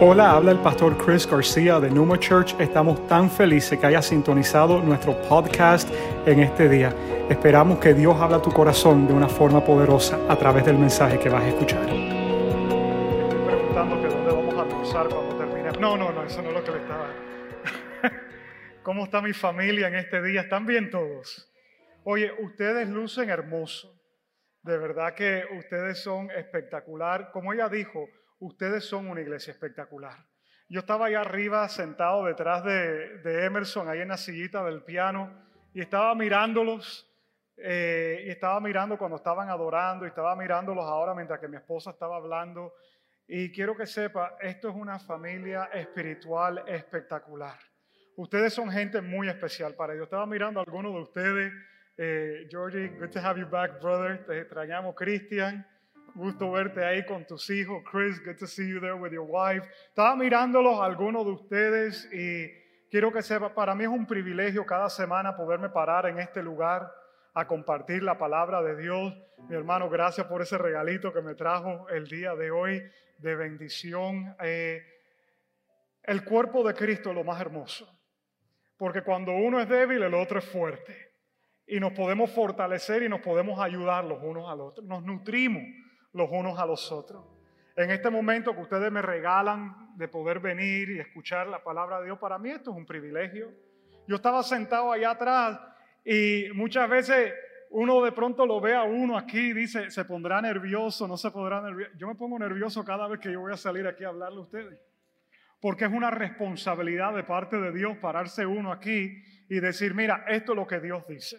Hola, habla el pastor Chris García de Numa Church. Estamos tan felices que hayas sintonizado nuestro podcast en este día. Esperamos que Dios habla a tu corazón de una forma poderosa a través del mensaje que vas a escuchar. Estoy preguntando que dónde vamos a almorzar cuando termine. No, no, no, eso no es lo que le estaba. ¿Cómo está mi familia en este día? ¿Están bien todos? Oye, ustedes lucen hermosos. De verdad que ustedes son espectacular. Como ella dijo, ustedes son una iglesia espectacular. Yo estaba allá arriba sentado detrás de, Emerson, ahí en la sillita del piano, y estaba mirándolos, eh, y estaba mirando cuando estaban adorando, y estaba mirándolos ahora mientras que mi esposa estaba hablando. Y quiero que sepa, esto es una familia espiritual espectacular. Ustedes son gente muy especial para Dios. Estaba mirando a algunos de ustedes. Eh, Georgie, good to have you back, brother. Te extrañamos, Christian. Gusto verte ahí con tus hijos. Chris, good to see you there with your wife. Estaba mirándolos a algunos de ustedes y quiero que sepa, para mí es un privilegio cada semana poderme parar en este lugar a compartir la palabra de Dios. Mi hermano, gracias por ese regalito que me trajo el día de hoy de bendición. Eh, el cuerpo de Cristo es lo más hermoso, porque cuando uno es débil, el otro es fuerte. Y nos podemos fortalecer y nos podemos ayudar los unos al otro. Nos nutrimos los unos a los otros. En este momento que ustedes me regalan de poder venir y escuchar la palabra de Dios, para mí esto es un privilegio. Yo estaba sentado allá atrás y muchas veces uno de pronto lo ve a uno aquí y dice, se pondrá nervioso, no se podrá nervioso. Yo me pongo nervioso cada vez que yo voy a salir aquí a hablarle a ustedes. Porque es una responsabilidad de parte de Dios pararse uno aquí y decir, mira, esto es lo que Dios dice.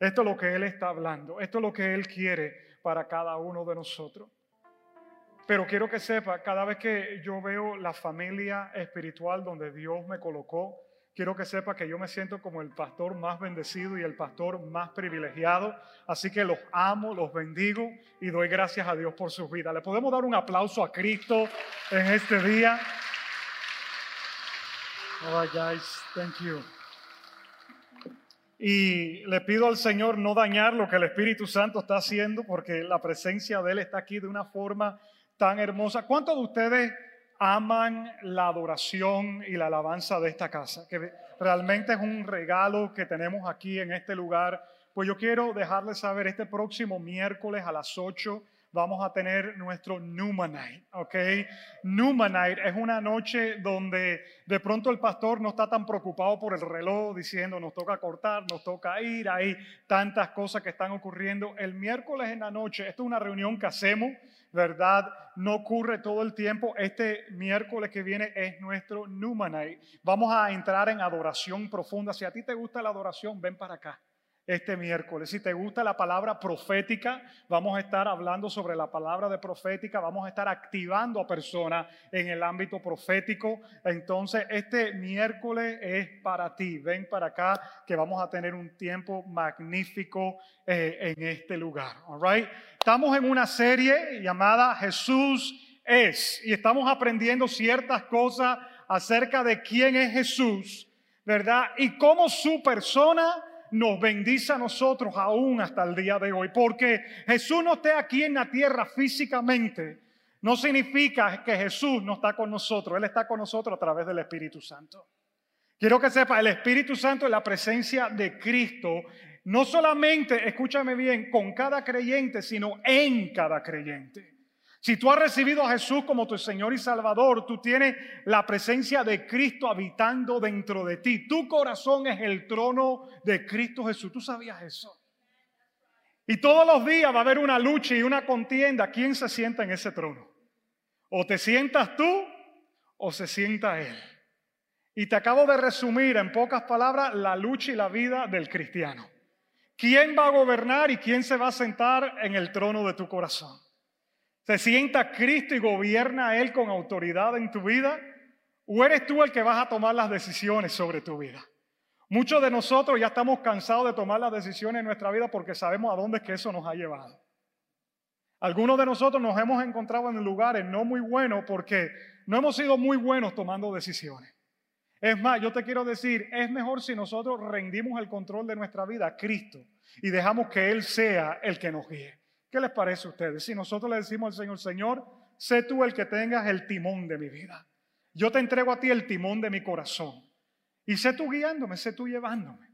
Esto es lo que Él está hablando. Esto es lo que Él quiere para cada uno de nosotros. Pero quiero que sepa, cada vez que yo veo la familia espiritual donde Dios me colocó, quiero que sepa que yo me siento como el pastor más bendecido y el pastor más privilegiado. Así que los amo, los bendigo y doy gracias a Dios por sus vidas. Le podemos dar un aplauso a Cristo en este día. All right, guys, thank you. Y le pido al Señor no dañar lo que el Espíritu Santo está haciendo, porque la presencia de Él está aquí de una forma tan hermosa. ¿Cuántos de ustedes aman la adoración y la alabanza de esta casa? Que realmente es un regalo que tenemos aquí en este lugar. Pues yo quiero dejarles saber este próximo miércoles a las 8 vamos a tener nuestro Numa Night, ¿ok? Numa Night es una noche donde de pronto el pastor no está tan preocupado por el reloj diciendo nos toca cortar, nos toca ir, hay tantas cosas que están ocurriendo. El miércoles en la noche, esto es una reunión que hacemos, ¿verdad? No ocurre todo el tiempo. Este miércoles que viene es nuestro Numa Night. Vamos a entrar en adoración profunda. Si a ti te gusta la adoración, ven para acá este miércoles. Si te gusta la palabra profética, vamos a estar hablando sobre la palabra de profética, vamos a estar activando a personas en el ámbito profético. Entonces, este miércoles es para ti. Ven para acá que vamos a tener un tiempo magnífico eh, en este lugar. All Estamos en una serie llamada Jesús es y estamos aprendiendo ciertas cosas acerca de quién es Jesús, ¿verdad? Y cómo su persona nos bendice a nosotros aún hasta el día de hoy. Porque Jesús no esté aquí en la tierra físicamente, no significa que Jesús no está con nosotros. Él está con nosotros a través del Espíritu Santo. Quiero que sepa, el Espíritu Santo es la presencia de Cristo, no solamente, escúchame bien, con cada creyente, sino en cada creyente. Si tú has recibido a Jesús como tu Señor y Salvador, tú tienes la presencia de Cristo habitando dentro de ti. Tu corazón es el trono de Cristo Jesús. ¿Tú sabías eso? Y todos los días va a haber una lucha y una contienda. ¿Quién se sienta en ese trono? O te sientas tú o se sienta Él. Y te acabo de resumir en pocas palabras la lucha y la vida del cristiano. ¿Quién va a gobernar y quién se va a sentar en el trono de tu corazón? ¿Se sienta Cristo y gobierna Él con autoridad en tu vida? ¿O eres tú el que vas a tomar las decisiones sobre tu vida? Muchos de nosotros ya estamos cansados de tomar las decisiones en nuestra vida porque sabemos a dónde es que eso nos ha llevado. Algunos de nosotros nos hemos encontrado en lugares no muy buenos porque no hemos sido muy buenos tomando decisiones. Es más, yo te quiero decir, es mejor si nosotros rendimos el control de nuestra vida a Cristo y dejamos que Él sea el que nos guíe. ¿Qué les parece a ustedes? Si nosotros le decimos al Señor, Señor, sé tú el que tengas el timón de mi vida. Yo te entrego a ti el timón de mi corazón. Y sé tú guiándome, sé tú llevándome.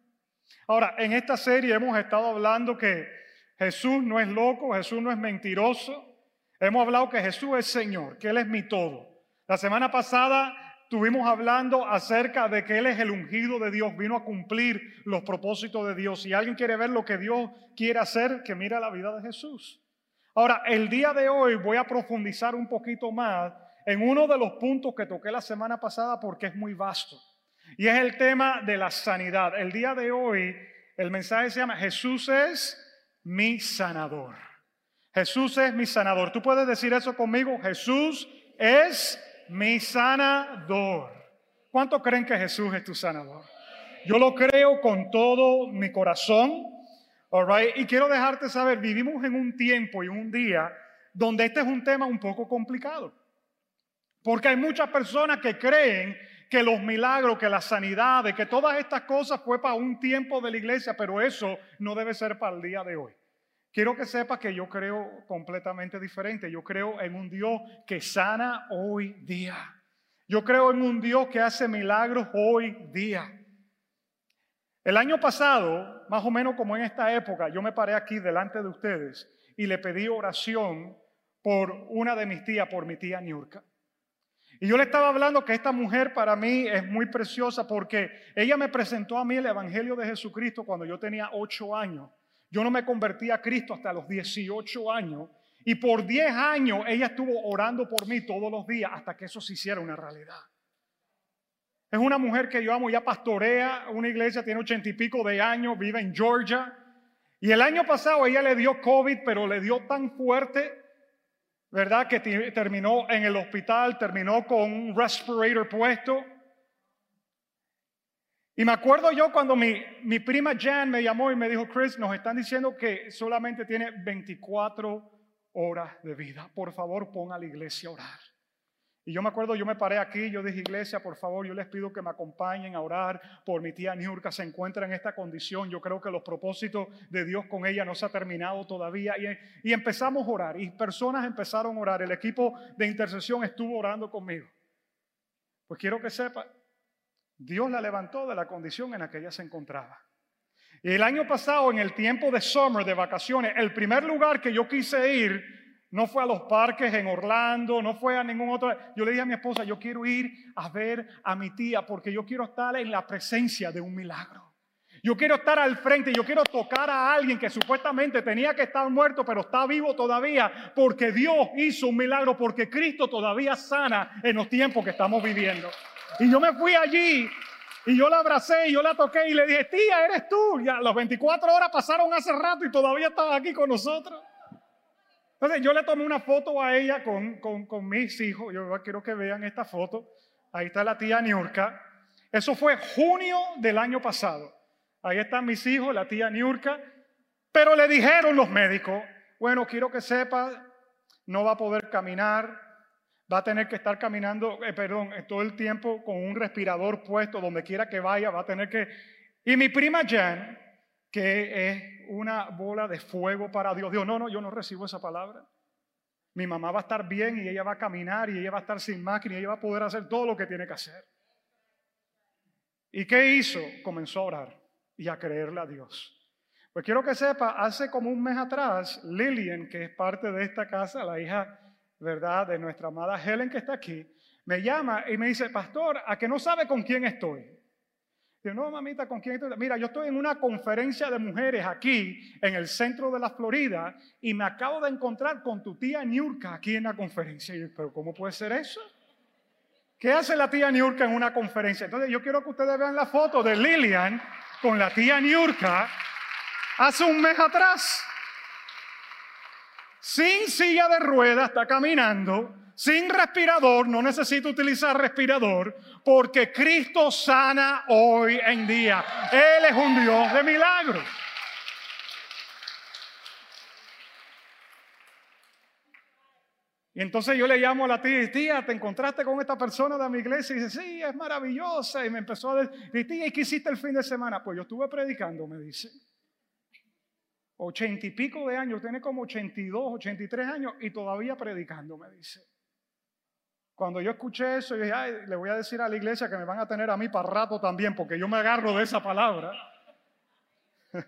Ahora, en esta serie hemos estado hablando que Jesús no es loco, Jesús no es mentiroso. Hemos hablado que Jesús es Señor, que Él es mi todo. La semana pasada estuvimos hablando acerca de que Él es el ungido de Dios, vino a cumplir los propósitos de Dios. Si alguien quiere ver lo que Dios quiere hacer, que mira la vida de Jesús. Ahora, el día de hoy voy a profundizar un poquito más en uno de los puntos que toqué la semana pasada porque es muy vasto. Y es el tema de la sanidad. El día de hoy el mensaje se llama Jesús es mi sanador. Jesús es mi sanador. ¿Tú puedes decir eso conmigo? Jesús es mi sanador. ¿Cuánto creen que Jesús es tu sanador? Yo lo creo con todo mi corazón. All Y quiero dejarte saber, vivimos en un tiempo y un día donde este es un tema un poco complicado. Porque hay muchas personas que creen que los milagros, que la sanidad, que todas estas cosas fue para un tiempo de la iglesia, pero eso no debe ser para el día de hoy. Quiero que sepa que yo creo completamente diferente. Yo creo en un Dios que sana hoy día. Yo creo en un Dios que hace milagros hoy día. El año pasado, más o menos como en esta época, yo me paré aquí delante de ustedes y le pedí oración por una de mis tías, por mi tía Niurka. Y yo le estaba hablando que esta mujer para mí es muy preciosa porque ella me presentó a mí el Evangelio de Jesucristo cuando yo tenía ocho años. Yo no me convertí a Cristo hasta los 18 años. Y por 10 años ella estuvo orando por mí todos los días hasta que eso se hiciera una realidad. Es una mujer que yo amo, ya pastorea una iglesia, tiene ochenta y pico de años, vive en Georgia. Y el año pasado ella le dio COVID, pero le dio tan fuerte ¿verdad? Que terminó en el hospital, terminó con un respirator puesto. Y me acuerdo yo cuando mi, prima Jan me llamó y me dijo, Chris, nos están diciendo que solamente tiene 24 horas de vida. Por favor, pon a la iglesia a orar. Y yo me acuerdo, yo me paré aquí, yo dije, iglesia, por favor, yo les pido que me acompañen a orar por mi tía Niurka, se encuentra en esta condición. Yo creo que los propósitos de Dios con ella no se ha terminado todavía. Y, y empezamos a orar, y personas empezaron a orar. El equipo de intercesión estuvo orando conmigo. Pues quiero que sepa, Dios la levantó de la condición en la que ella se encontraba. Y el año pasado, en el tiempo de summer, de vacaciones, el primer lugar que yo quise ir no fue a los parques en Orlando, no fue a ningún otro. Yo le dije a mi esposa, yo quiero ir a ver a mi tía porque yo quiero estar en la presencia de un milagro. Yo quiero estar al frente, yo quiero tocar a alguien que supuestamente tenía que estar muerto, pero está vivo todavía, porque Dios hizo un milagro, porque Cristo todavía sana en los tiempos que estamos viviendo. Y yo me fui allí y yo la abracé y yo la toqué y le dije, tía, eres tú. Ya las 24 horas pasaron hace rato y todavía estaba aquí con nosotros. Entonces yo le tomé una foto a ella con, con, mis hijos. Yo quiero que vean esta foto. Ahí está la tía Niurka. Eso fue junio del año pasado. Ahí están mis hijos, la tía Niurka. Pero le dijeron los médicos, bueno, quiero que sepa, no va a poder caminar, va a tener que estar caminando, eh, perdón, todo el tiempo con un respirador puesto donde quiera que vaya, va a tener que... Y mi prima Jan, que es una bola de fuego para Dios. Dios, no, no, yo no recibo esa palabra. Mi mamá va a estar bien y ella va a caminar y ella va a estar sin máquina y ella va a poder hacer todo lo que tiene que hacer. ¿Y qué hizo? Comenzó a orar y a creerle a Dios. Pues quiero que sepa, hace como un mes atrás, Lillian, que es parte de esta casa, la hija, ¿verdad?, de nuestra amada Helen que está aquí, me llama y me dice, pastor, ¿a que no sabe con quién estoy? Digo, no, mamita, ¿con quién estoy? Mira, yo estoy en una conferencia de mujeres aquí en el centro de la Florida y me acabo de encontrar con tu tía Niurka aquí en la conferencia. Y yo, pero ¿cómo puede ser eso? ¿Qué hace la tía Niurka en una conferencia? Entonces yo quiero que ustedes vean la foto de Lilian con la tía Niurka hace un mes atrás. Sin silla de ruedas, está caminando sin respirador, no necesito utilizar respirador, porque Cristo sana hoy en día. Él es un Dios de milagros. Y entonces yo le llamo a la tía, tía, ¿te encontraste con esta persona de mi iglesia? Y dice, sí, es maravillosa. Y me empezó a decir, tía, ¿y qué hiciste el fin de semana? Pues yo estuve predicando, me dice. Ochenta y pico de años, tiene como 82, 83 años y todavía predicando, me dice. Cuando yo escuché eso, yo dije, Ay, le voy a decir a la iglesia que me van a tener a mí para rato también, porque yo me agarro de esa palabra.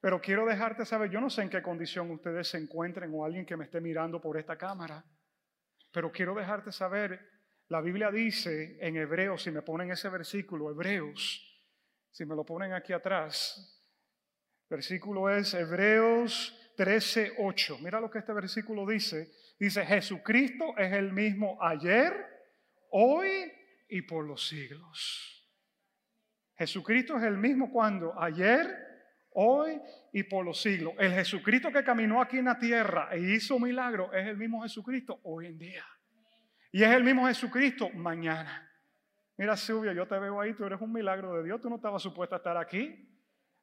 Pero quiero dejarte saber, yo no sé en qué condición ustedes se encuentren o alguien que me esté mirando por esta cámara, pero quiero dejarte saber, la Biblia dice en Hebreos, si me ponen ese versículo, Hebreos, si me lo ponen aquí atrás, versículo es Hebreos 13, 8. Mira lo que este versículo dice. Dice, Jesucristo es el mismo ayer, hoy y por los siglos. Jesucristo es el mismo cuando ayer, hoy y por los siglos. El Jesucristo que caminó aquí en la tierra e hizo milagro es el mismo Jesucristo hoy en día. Y es el mismo Jesucristo mañana. Mira, Silvia, yo te veo ahí, tú eres un milagro de Dios, tú no estabas supuesta a estar aquí.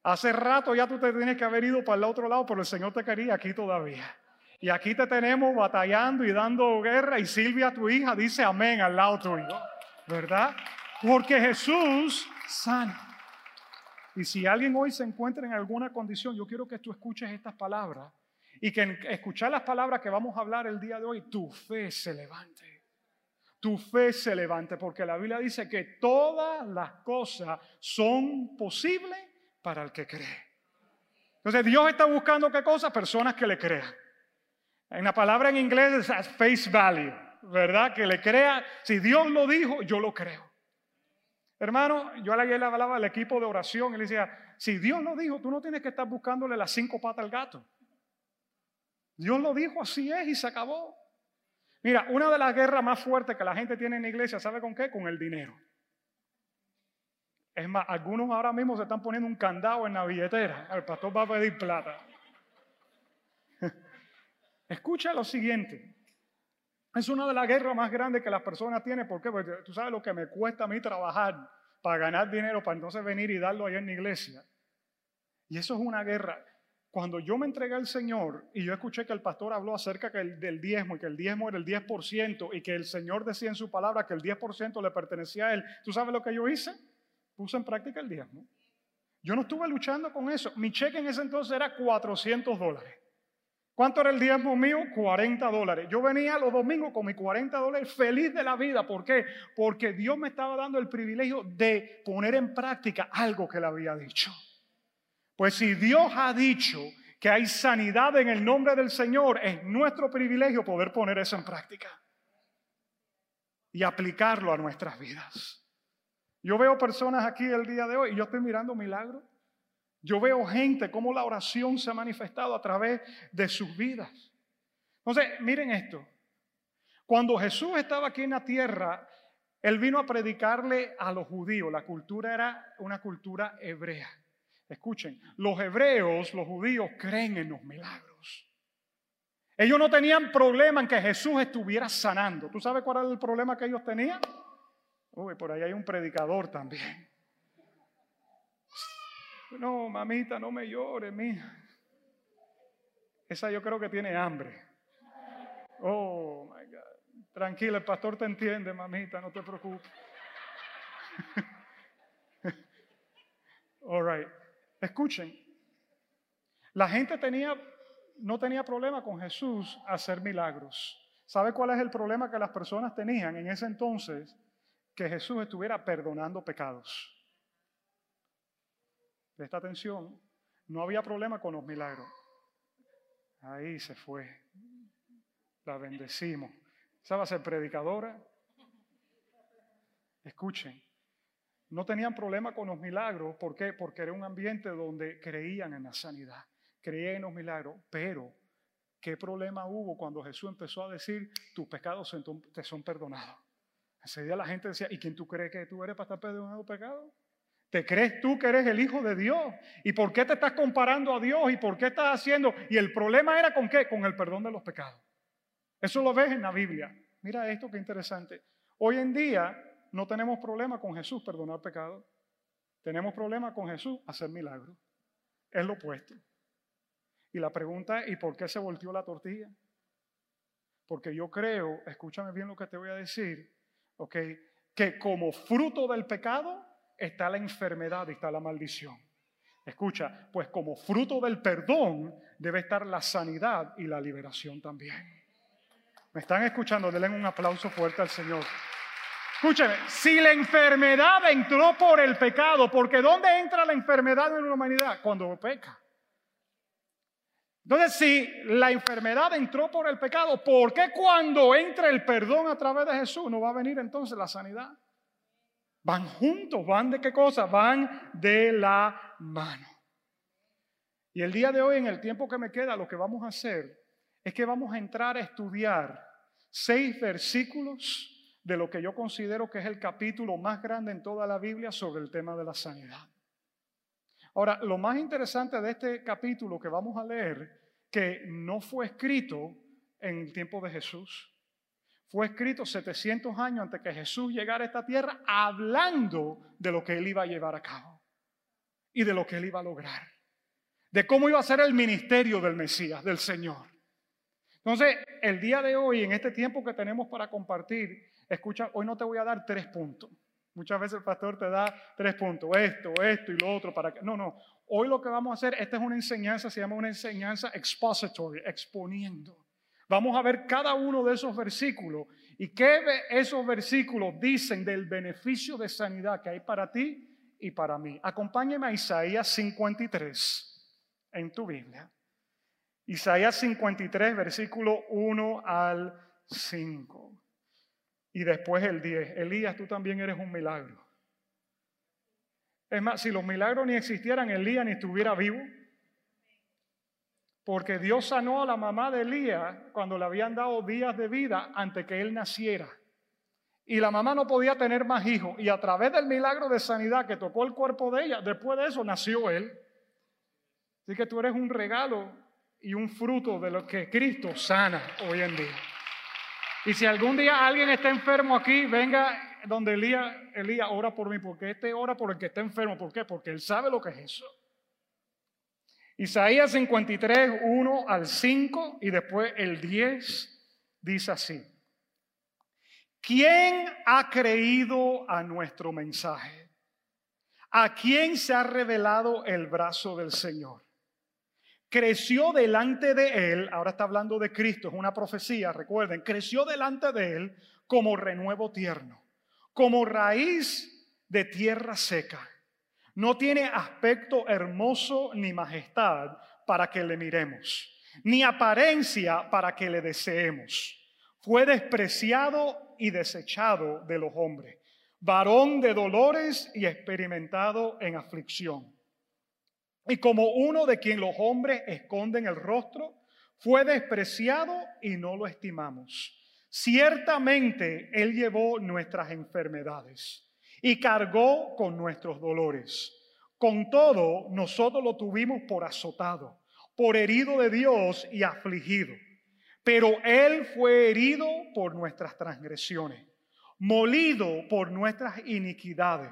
Hace rato ya tú te tienes que haber ido para el otro lado, pero el Señor te quería aquí todavía. Y aquí te tenemos batallando y dando guerra. Y Silvia, tu hija, dice amén al lado tuyo. ¿Verdad? Porque Jesús sana. Y si alguien hoy se encuentra en alguna condición, yo quiero que tú escuches estas palabras y que escuchar las palabras que vamos a hablar el día de hoy, tu fe se levante. Tu fe se levante, porque la Biblia dice que todas las cosas son posibles para el que cree. Entonces Dios está buscando qué cosa? Personas que le crean. En la palabra en inglés es face value, ¿verdad? Que le crea, si Dios lo dijo, yo lo creo. Hermano, yo ayer le hablaba al equipo de oración y le decía, si Dios lo dijo, tú no tienes que estar buscándole las cinco patas al gato. Dios lo dijo, así es y se acabó. Mira, una de las guerras más fuertes que la gente tiene en la iglesia, ¿sabe con qué? Con el dinero. Es más, algunos ahora mismo se están poniendo un candado en la billetera. El pastor va a pedir plata. Escucha lo siguiente. Es una de las guerras más grandes que las personas tienen. ¿Por qué? Porque tú sabes lo que me cuesta a mí trabajar para ganar dinero, para entonces venir y darlo allá en la iglesia. Y eso es una guerra. Cuando yo me entregué al Señor y yo escuché que el pastor habló acerca del diezmo y que el diezmo era el 10% y que el Señor decía en su palabra que el 10% le pertenecía a Él, ¿tú sabes lo que yo hice? Puse en práctica el diezmo. Yo no estuve luchando con eso. Mi cheque en ese entonces era 400 dólares. ¿Cuánto era el diezmo mío? 40 dólares. Yo venía los domingos con mis 40 dólares feliz de la vida. ¿Por qué? Porque Dios me estaba dando el privilegio de poner en práctica algo que le había dicho. Pues si Dios ha dicho que hay sanidad en el nombre del Señor, es nuestro privilegio poder poner eso en práctica y aplicarlo a nuestras vidas. Yo veo personas aquí el día de hoy y yo estoy mirando milagros. Yo veo gente cómo la oración se ha manifestado a través de sus vidas. Entonces, miren esto. Cuando Jesús estaba aquí en la tierra, Él vino a predicarle a los judíos. La cultura era una cultura hebrea. Escuchen, los hebreos, los judíos, creen en los milagros. Ellos no tenían problema en que Jesús estuviera sanando. ¿Tú sabes cuál era el problema que ellos tenían? Uy, por ahí hay un predicador también. No, mamita, no me llores, mija. Esa yo creo que tiene hambre. Oh, my God. Tranquila, el pastor te entiende, mamita, no te preocupes. All right. Escuchen. La gente tenía, no tenía problema con Jesús hacer milagros. ¿Sabe cuál es el problema que las personas tenían en ese entonces? Que Jesús estuviera perdonando pecados. Presta atención, no había problema con los milagros. Ahí se fue. La bendecimos. ¿Sabe ser predicadora? Escuchen, no tenían problema con los milagros. ¿Por qué? Porque era un ambiente donde creían en la sanidad, creían en los milagros. Pero, ¿qué problema hubo cuando Jesús empezó a decir, tus pecados te son perdonados? Ese día la gente decía, ¿y quién tú crees que tú eres para estar perdonando pecados? ¿Te crees tú que eres el hijo de Dios? ¿Y por qué te estás comparando a Dios? ¿Y por qué estás haciendo? Y el problema era con qué? Con el perdón de los pecados. Eso lo ves en la Biblia. Mira esto qué interesante. Hoy en día no tenemos problema con Jesús perdonar pecados. Tenemos problema con Jesús hacer milagros. Es lo opuesto. Y la pregunta es, ¿y por qué se volteó la tortilla? Porque yo creo, escúchame bien lo que te voy a decir, ok, que como fruto del pecado está la enfermedad y está la maldición. Escucha, pues como fruto del perdón debe estar la sanidad y la liberación también. ¿Me están escuchando? Denle un aplauso fuerte al Señor. Escúcheme, si la enfermedad entró por el pecado, porque ¿dónde entra la enfermedad en la humanidad? Cuando peca. Entonces, si la enfermedad entró por el pecado, ¿por qué cuando entra el perdón a través de Jesús no va a venir entonces la sanidad? Van juntos, van de qué cosa? Van de la mano. Y el día de hoy, en el tiempo que me queda, lo que vamos a hacer es que vamos a entrar a estudiar seis versículos de lo que yo considero que es el capítulo más grande en toda la Biblia sobre el tema de la sanidad. Ahora, lo más interesante de este capítulo que vamos a leer, que no fue escrito en el tiempo de Jesús, fue escrito 700 años antes que Jesús llegara a esta tierra, hablando de lo que él iba a llevar a cabo y de lo que él iba a lograr, de cómo iba a ser el ministerio del Mesías, del Señor. Entonces, el día de hoy, en este tiempo que tenemos para compartir, escucha, hoy no te voy a dar tres puntos. Muchas veces el pastor te da tres puntos, esto, esto y lo otro, para que... No, no, hoy lo que vamos a hacer, esta es una enseñanza, se llama una enseñanza expository, exponiendo. Vamos a ver cada uno de esos versículos y qué esos versículos dicen del beneficio de sanidad que hay para ti y para mí. Acompáñeme a Isaías 53 en tu Biblia. Isaías 53, versículo 1 al 5. Y después el 10. Elías, tú también eres un milagro. Es más, si los milagros ni existieran, Elías ni estuviera vivo. Porque Dios sanó a la mamá de Elías cuando le habían dado días de vida antes que él naciera. Y la mamá no podía tener más hijos. Y a través del milagro de sanidad que tocó el cuerpo de ella, después de eso nació él. Así que tú eres un regalo y un fruto de lo que Cristo sana hoy en día. Y si algún día alguien está enfermo aquí, venga donde Elías, Elías ora por mí, porque este ora por el que está enfermo. ¿Por qué? Porque él sabe lo que es eso. Isaías 53, 1 al 5 y después el 10 dice así. ¿Quién ha creído a nuestro mensaje? ¿A quién se ha revelado el brazo del Señor? Creció delante de él, ahora está hablando de Cristo, es una profecía, recuerden, creció delante de él como renuevo tierno, como raíz de tierra seca no tiene aspecto hermoso ni majestad para que le miremos, ni apariencia para que le deseemos. Fue despreciado y desechado de los hombres, varón de dolores y experimentado en aflicción. Y como uno de quien los hombres esconden el rostro, fue despreciado y no lo estimamos. Ciertamente Él llevó nuestras enfermedades y cargó con nuestros dolores. Con todo, nosotros lo tuvimos por azotado, por herido de Dios y afligido. Pero Él fue herido por nuestras transgresiones, molido por nuestras iniquidades,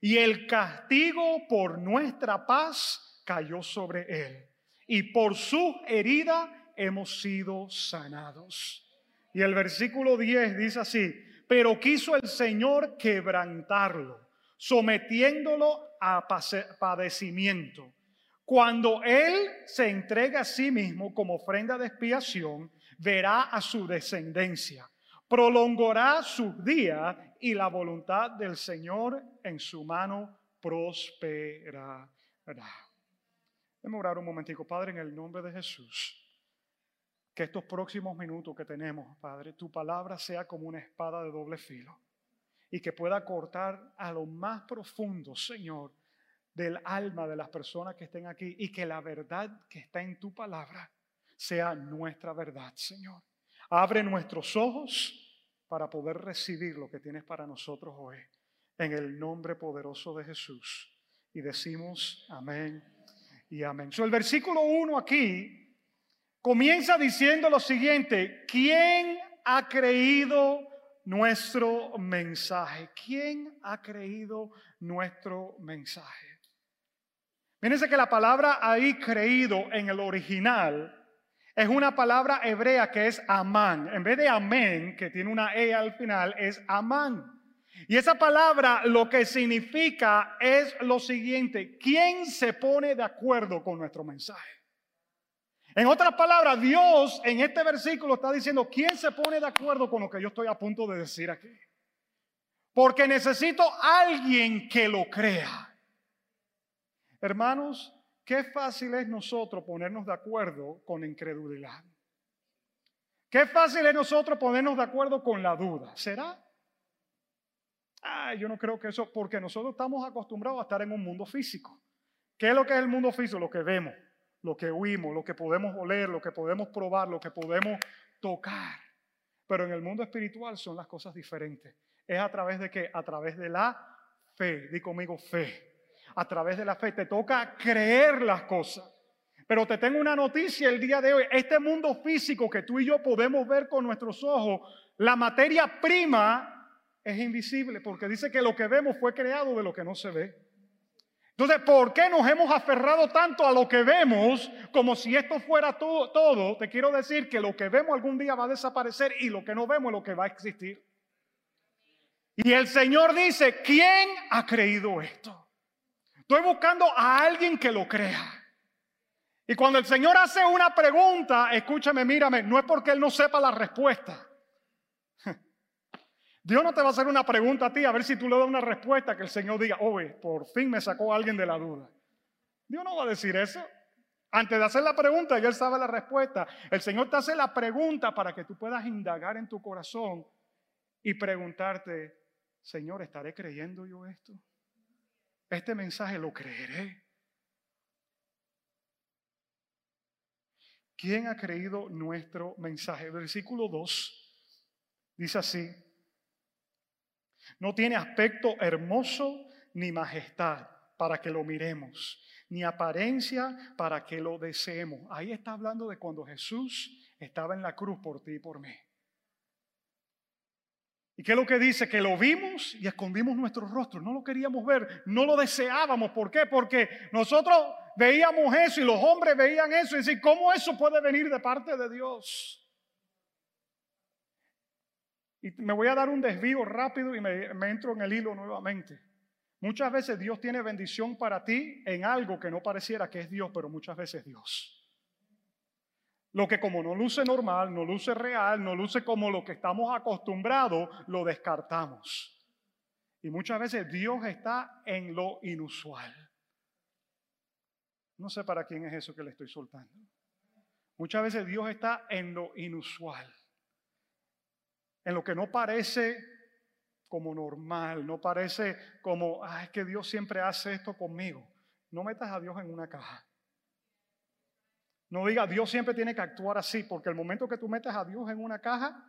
y el castigo por nuestra paz cayó sobre Él. Y por su herida hemos sido sanados. Y el versículo 10 dice así, pero quiso el Señor quebrantarlo, sometiéndolo a padecimiento. Cuando Él se entrega a sí mismo como ofrenda de expiación, verá a su descendencia, prolongará sus días y la voluntad del Señor en su mano prosperará. Déjame orar un momentico, Padre, en el nombre de Jesús que estos próximos minutos que tenemos, Padre, tu palabra sea como una espada de doble filo y que pueda cortar a lo más profundo, Señor, del alma de las personas que estén aquí y que la verdad que está en tu palabra sea nuestra verdad, Señor. Abre nuestros ojos para poder recibir lo que tienes para nosotros hoy, en el nombre poderoso de Jesús. Y decimos amén y amén. So, el versículo 1 aquí comienza diciendo lo siguiente, ¿quién ha creído nuestro mensaje? ¿Quién ha creído nuestro mensaje? Fíjense que la palabra ahí creído en el original es una palabra hebrea que es amán. En vez de amén, que tiene una E al final, es amán. Y esa palabra lo que significa es lo siguiente, ¿quién se pone de acuerdo con nuestro mensaje? En otras palabras, Dios en este versículo está diciendo, ¿quién se pone de acuerdo con lo que yo estoy a punto de decir aquí? Porque necesito alguien que lo crea. Hermanos, qué fácil es nosotros ponernos de acuerdo con incredulidad. Qué fácil es nosotros ponernos de acuerdo con la duda. ¿Será? Ah, yo no creo que eso, porque nosotros estamos acostumbrados a estar en un mundo físico. ¿Qué es lo que es el mundo físico? Lo que vemos, lo que oímos, lo que podemos oler, lo que podemos probar, lo que podemos tocar. Pero en el mundo espiritual son las cosas diferentes. Es a través de qué? A través de la fe. Di conmigo fe. A través de la fe te toca creer las cosas. Pero te tengo una noticia el día de hoy. Este mundo físico que tú y yo podemos ver con nuestros ojos, la materia prima es invisible porque dice que lo que vemos fue creado de lo que no se ve. Entonces, ¿por qué nos hemos aferrado tanto a lo que vemos como si esto fuera todo? Te quiero decir que lo que vemos algún día va a desaparecer y lo que no vemos es lo que va a existir. Y el Señor dice, ¿quién ha creído esto? Estoy buscando a alguien que lo crea. Y cuando el Señor hace una pregunta, escúchame, mírame, no es porque Él no sepa la respuesta. Dios no te va a hacer una pregunta a ti a ver si tú le das una respuesta que el Señor diga, oye, por fin me sacó alguien de la duda. Dios no va a decir eso. Antes de hacer la pregunta, ya Él sabe la respuesta. El Señor te hace la pregunta para que tú puedas indagar en tu corazón y preguntarte, Señor, ¿estaré creyendo yo esto? Este mensaje lo creeré. ¿Quién ha creído nuestro mensaje? Versículo 2 dice así, no tiene aspecto hermoso ni majestad para que lo miremos, ni apariencia para que lo deseemos. Ahí está hablando de cuando Jesús estaba en la cruz por ti y por mí. ¿Y qué es lo que dice? Que lo vimos y escondimos nuestros rostros. No lo queríamos ver, no lo deseábamos. ¿Por qué? Porque nosotros veíamos eso y los hombres veían eso y decían, ¿cómo eso puede venir de parte de Dios? Y me voy a dar un desvío rápido y me, entro en el hilo nuevamente. Muchas veces Dios tiene bendición para ti en algo que no pareciera que es Dios, pero muchas veces Dios. Lo que como no luce normal, no luce real, no luce como lo que estamos acostumbrados, lo descartamos. Y muchas veces Dios está en lo inusual. No sé para quién es eso que le estoy soltando. Muchas veces Dios está en lo inusual en lo que no parece como normal, no parece como, ah, es que Dios siempre hace esto conmigo. No metas a Dios en una caja. No diga, Dios siempre tiene que actuar así, porque el momento que tú metes a Dios en una caja,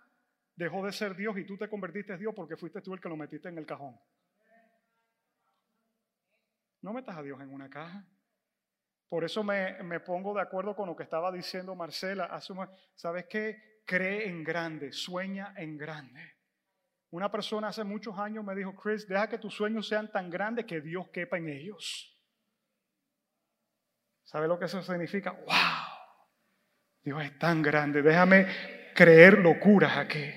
dejó de ser Dios y tú te convertiste en Dios porque fuiste tú el que lo metiste en el cajón. No metas a Dios en una caja. Por eso me, me pongo de acuerdo con lo que estaba diciendo Marcela. ¿Sabes qué? Cree en grande, sueña en grande. Una persona hace muchos años me dijo, Chris, deja que tus sueños sean tan grandes que Dios quepa en ellos. ¿Sabe lo que eso significa? ¡Wow! Dios es tan grande. Déjame creer locuras aquí.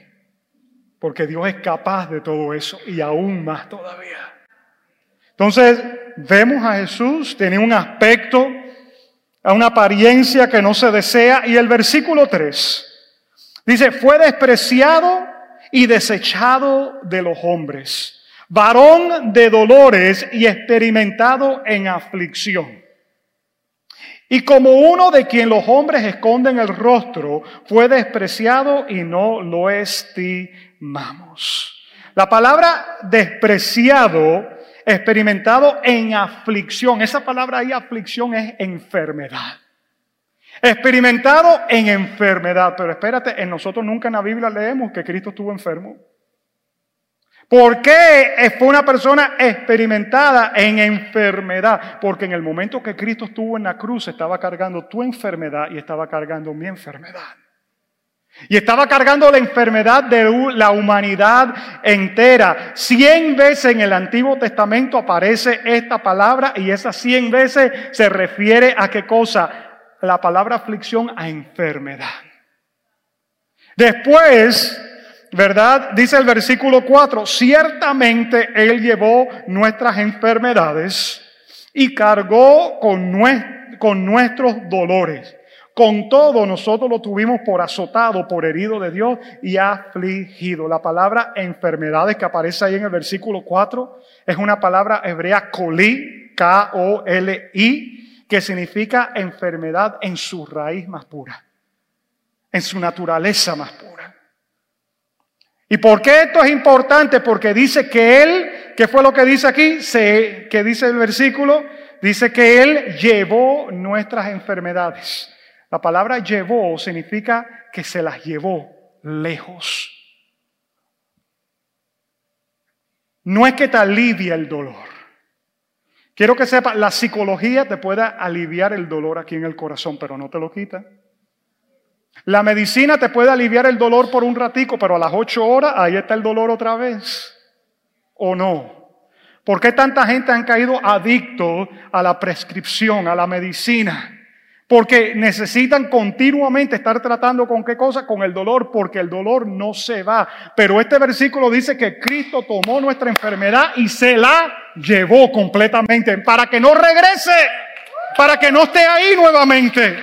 Porque Dios es capaz de todo eso y aún más todavía. Entonces, vemos a Jesús, tiene un aspecto, a una apariencia que no se desea. Y el versículo 3 Dice, fue despreciado y desechado de los hombres, varón de dolores y experimentado en aflicción. Y como uno de quien los hombres esconden el rostro, fue despreciado y no lo estimamos. La palabra despreciado, experimentado en aflicción, esa palabra ahí aflicción es enfermedad. Experimentado en enfermedad. Pero espérate, en nosotros nunca en la Biblia leemos que Cristo estuvo enfermo. ¿Por qué fue una persona experimentada en enfermedad? Porque en el momento que Cristo estuvo en la cruz estaba cargando tu enfermedad y estaba cargando mi enfermedad. Y estaba cargando la enfermedad de la humanidad entera. Cien veces en el Antiguo Testamento aparece esta palabra y esas cien veces se refiere a qué cosa? La palabra aflicción a enfermedad. Después, ¿verdad? Dice el versículo 4, ciertamente Él llevó nuestras enfermedades y cargó con, con nuestros dolores. Con todo, nosotros lo tuvimos por azotado, por herido de Dios y afligido. La palabra enfermedades que aparece ahí en el versículo 4 es una palabra hebrea coli, K-O-L-I, que significa enfermedad en su raíz más pura, en su naturaleza más pura. ¿Y por qué esto es importante? Porque dice que Él, ¿qué fue lo que dice aquí? Se, que dice el versículo, dice que Él llevó nuestras enfermedades. La palabra llevó significa que se las llevó lejos. No es que te alivie el dolor. Quiero que sepas, la psicología te pueda aliviar el dolor aquí en el corazón, pero no te lo quita. La medicina te puede aliviar el dolor por un ratico, pero a las ocho horas ahí está el dolor otra vez. ¿O no? ¿Por qué tanta gente han caído adicto a la prescripción, a la medicina? Porque necesitan continuamente estar tratando con qué cosa? Con el dolor, porque el dolor no se va. Pero este versículo dice que Cristo tomó nuestra enfermedad y se la llevó completamente para que no regrese, para que no esté ahí nuevamente.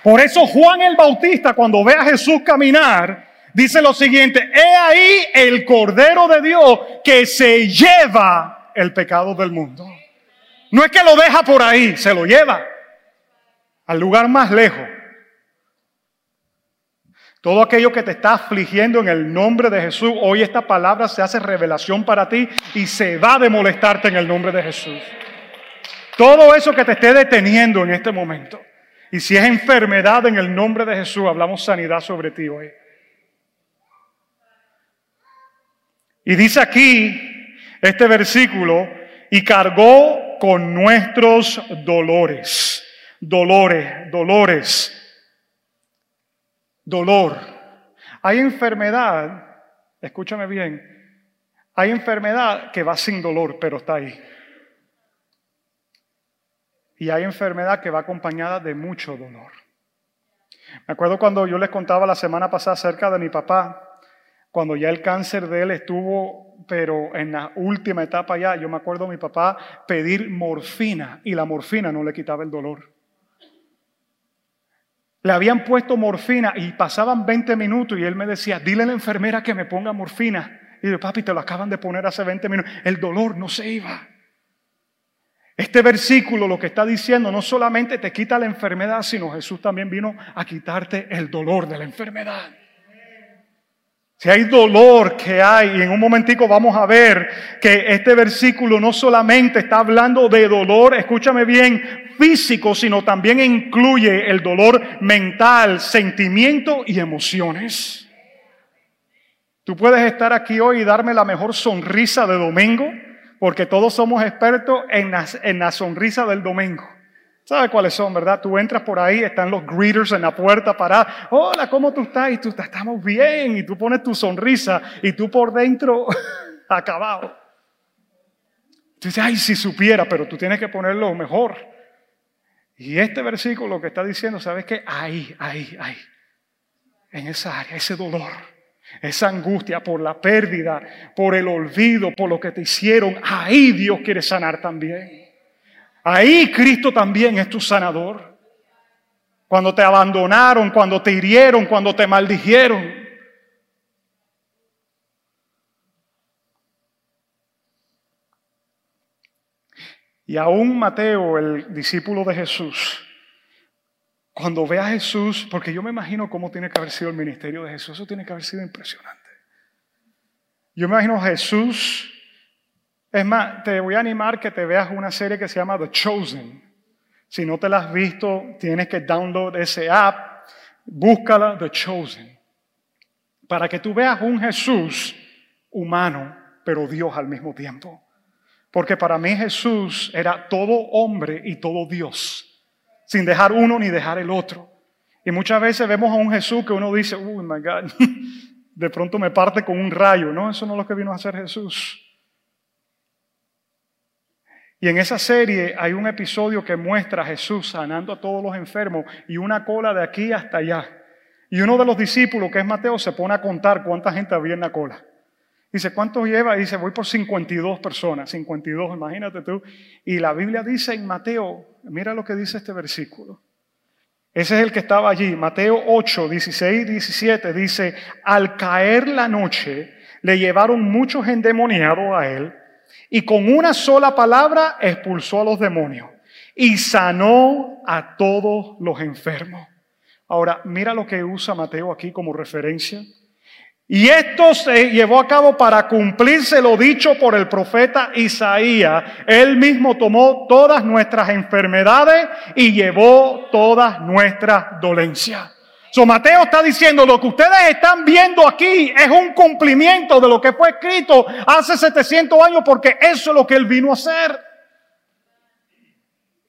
Por eso Juan el Bautista, cuando ve a Jesús caminar, dice lo siguiente, he ahí el Cordero de Dios que se lleva el pecado del mundo. No es que lo deja por ahí, se lo lleva al lugar más lejos. Todo aquello que te está afligiendo en el nombre de Jesús, hoy esta palabra se hace revelación para ti y se va de molestarte en el nombre de Jesús. Todo eso que te esté deteniendo en este momento. Y si es enfermedad en el nombre de Jesús, hablamos sanidad sobre ti hoy. Y dice aquí este versículo, y cargó con nuestros dolores. Dolores, dolores. Dolor. Hay enfermedad, escúchame bien, hay enfermedad que va sin dolor, pero está ahí. Y hay enfermedad que va acompañada de mucho dolor. Me acuerdo cuando yo les contaba la semana pasada acerca de mi papá, cuando ya el cáncer de él estuvo, pero en la última etapa ya, yo me acuerdo a mi papá pedir morfina y la morfina no le quitaba el dolor. Le habían puesto morfina y pasaban 20 minutos y él me decía, dile a la enfermera que me ponga morfina. Y yo, papi, te lo acaban de poner hace 20 minutos. El dolor no se iba. Este versículo lo que está diciendo no solamente te quita la enfermedad, sino Jesús también vino a quitarte el dolor de la enfermedad. Si hay dolor que hay, y en un momentico vamos a ver que este versículo no solamente está hablando de dolor, escúchame bien, físico, sino también incluye el dolor mental, sentimiento y emociones. Tú puedes estar aquí hoy y darme la mejor sonrisa de domingo, porque todos somos expertos en la, en la sonrisa del domingo. ¿Sabe cuáles son, verdad? Tú entras por ahí, están los greeters en la puerta para, hola, ¿cómo tú estás? Y tú estamos bien, y tú pones tu sonrisa, y tú por dentro, acabado. Tú dices, ay, si supiera, pero tú tienes que ponerlo mejor. Y este versículo que está diciendo, ¿sabes qué? Ahí, ahí, ahí, en esa área, ese dolor, esa angustia por la pérdida, por el olvido, por lo que te hicieron, ahí Dios quiere sanar también. Ahí Cristo también es tu sanador. Cuando te abandonaron, cuando te hirieron, cuando te maldijeron. Y aún Mateo, el discípulo de Jesús, cuando ve a Jesús, porque yo me imagino cómo tiene que haber sido el ministerio de Jesús, eso tiene que haber sido impresionante. Yo me imagino Jesús es más, te voy a animar que te veas una serie que se llama The Chosen. Si no te la has visto, tienes que download ese app, búscala The Chosen. Para que tú veas un Jesús humano, pero Dios al mismo tiempo. Porque para mí Jesús era todo hombre y todo Dios, sin dejar uno ni dejar el otro. Y muchas veces vemos a un Jesús que uno dice, oh my God, de pronto me parte con un rayo. No, eso no es lo que vino a hacer Jesús. Y en esa serie hay un episodio que muestra a Jesús sanando a todos los enfermos y una cola de aquí hasta allá. Y uno de los discípulos, que es Mateo, se pone a contar cuánta gente había en la cola. Dice, ¿cuántos lleva? Dice, voy por 52 personas, 52, imagínate tú. Y la Biblia dice en Mateo, mira lo que dice este versículo. Ese es el que estaba allí, Mateo 8, 16, 17, dice, al caer la noche, le llevaron muchos endemoniados a él y con una sola palabra expulsó a los demonios y sanó a todos los enfermos. Ahora, mira lo que usa Mateo aquí como referencia. Y esto se llevó a cabo para cumplirse lo dicho por el profeta Isaías. Él mismo tomó todas nuestras enfermedades y llevó todas nuestras dolencias. So Mateo está diciendo lo que ustedes están viendo aquí es un cumplimiento de lo que fue escrito hace 700 años porque eso es lo que él vino a hacer.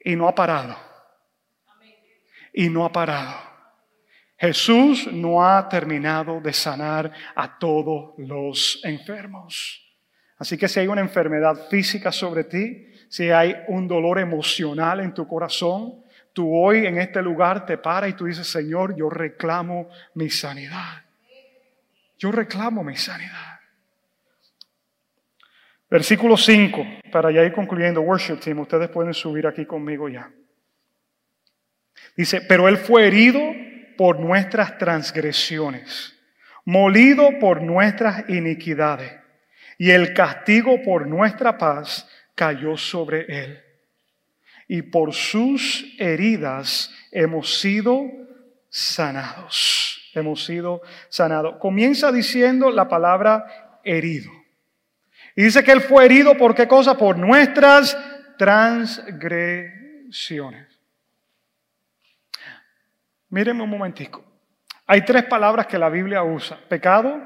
Y no ha parado. Y no ha parado. Jesús no ha terminado de sanar a todos los enfermos. Así que si hay una enfermedad física sobre ti, si hay un dolor emocional en tu corazón, tú hoy en este lugar te paras y tú dices, Señor, yo reclamo mi sanidad. Yo reclamo mi sanidad. Versículo 5, para ya ir concluyendo, worship team, ustedes pueden subir aquí conmigo ya. Dice, pero Él fue herido por nuestras transgresiones, molido por nuestras iniquidades, y el castigo por nuestra paz cayó sobre él. Y por sus heridas hemos sido sanados. Hemos sido sanados. Comienza diciendo la palabra herido. Y dice que él fue herido por qué cosa? Por nuestras transgresiones. Mírenme un momentico. Hay tres palabras que la Biblia usa. Pecado,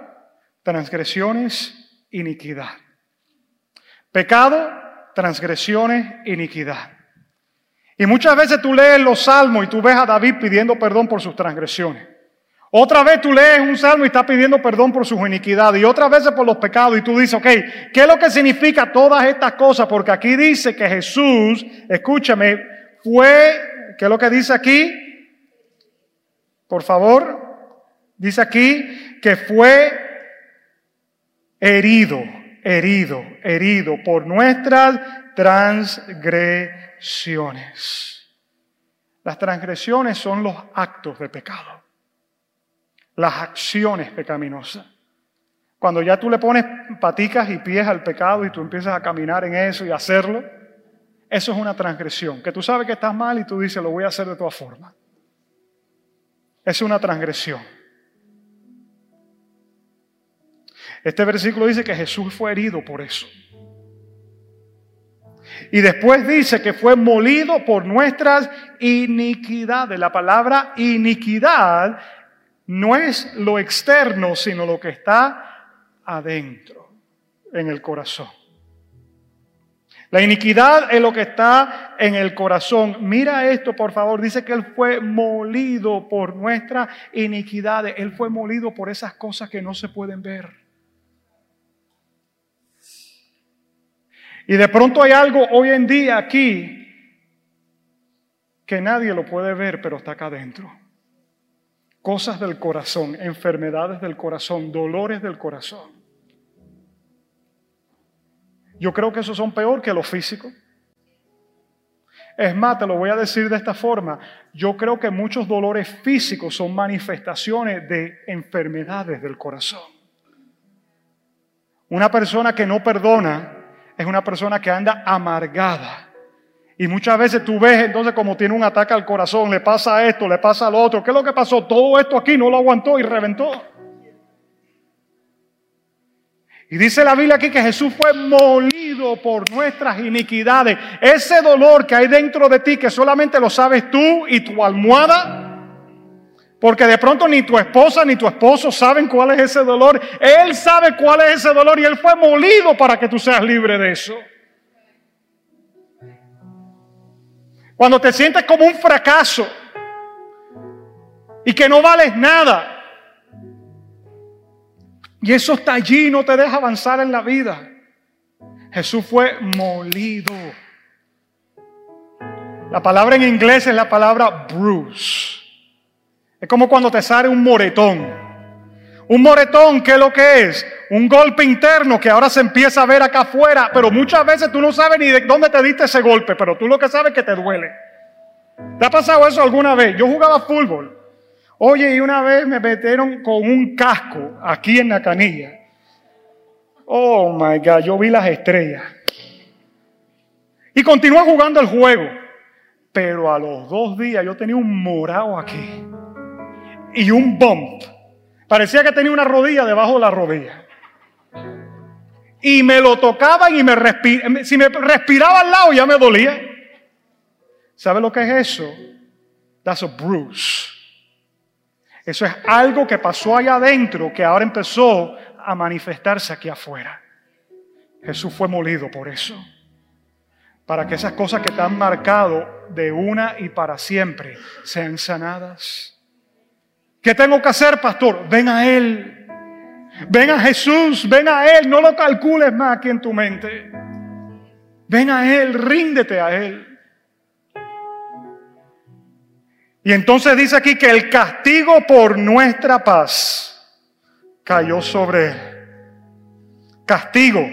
transgresiones, iniquidad. Pecado, transgresiones, iniquidad. Y muchas veces tú lees los salmos y tú ves a David pidiendo perdón por sus transgresiones. Otra vez tú lees un salmo y está pidiendo perdón por sus iniquidades. Y otras veces por los pecados. Y tú dices, ok, ¿qué es lo que significa todas estas cosas? Porque aquí dice que Jesús, escúchame, fue, ¿qué es lo que dice aquí? Por favor, dice aquí que fue herido, herido, herido por nuestras transgresiones. Las transgresiones son los actos de pecado, las acciones pecaminosas. Cuando ya tú le pones paticas y pies al pecado y tú empiezas a caminar en eso y hacerlo, eso es una transgresión. Que tú sabes que estás mal y tú dices, lo voy a hacer de todas formas es una transgresión. Este versículo dice que Jesús fue herido por eso. Y después dice que fue molido por nuestras iniquidades. La palabra iniquidad no es lo externo, sino lo que está adentro, en el corazón. La iniquidad es lo que está en el corazón. Mira esto, por favor. Dice que Él fue molido por nuestras iniquidades. Él fue molido por esas cosas que no se pueden ver. Y de pronto hay algo hoy en día aquí que nadie lo puede ver, pero está acá adentro. Cosas del corazón, enfermedades del corazón, dolores del corazón. Yo creo que esos son peor que los físicos. Es más, te lo voy a decir de esta forma. Yo creo que muchos dolores físicos son manifestaciones de enfermedades del corazón. Una persona que no perdona es una persona que anda amargada. Y muchas veces tú ves entonces como tiene un ataque al corazón, le pasa esto, le pasa lo otro. ¿Qué es lo que pasó? Todo esto aquí no lo aguantó y reventó. Y dice la Biblia aquí que Jesús fue molido por nuestras iniquidades. Ese dolor que hay dentro de ti, que solamente lo sabes tú y tu almohada, porque de pronto ni tu esposa ni tu esposo saben cuál es ese dolor. Él sabe cuál es ese dolor y Él fue molido para que tú seas libre de eso. Cuando te sientes como un fracaso y que no vales nada, y eso está allí, no te deja avanzar en la vida. Jesús fue molido. La palabra en inglés es la palabra bruise. Es como cuando te sale un moretón. Un moretón, ¿qué es lo que es? Un golpe interno que ahora se empieza a ver acá afuera, pero muchas veces tú no sabes ni de dónde te diste ese golpe, pero tú lo que sabes es que te duele. ¿Te ha pasado eso alguna vez? Yo jugaba fútbol. Oye, y una vez me metieron con un casco aquí en la canilla. Oh my God, yo vi las estrellas. Y continué jugando el juego. Pero a los dos días yo tenía un morado aquí. Y un bump. Parecía que tenía una rodilla debajo de la rodilla. Y me lo tocaban y me respiraba. Si me respiraba al lado ya me dolía. ¿Sabe lo que es eso? That's a bruise. Eso es algo que pasó allá adentro que ahora empezó a manifestarse aquí afuera. Jesús fue molido por eso. Para que esas cosas que te han marcado de una y para siempre sean sanadas. ¿Qué tengo que hacer, pastor? Ven a Él. Ven a Jesús, ven a Él. No lo calcules más aquí en tu mente. Ven a Él, ríndete a Él. Y entonces dice aquí que el castigo por nuestra paz cayó sobre Él. Castigo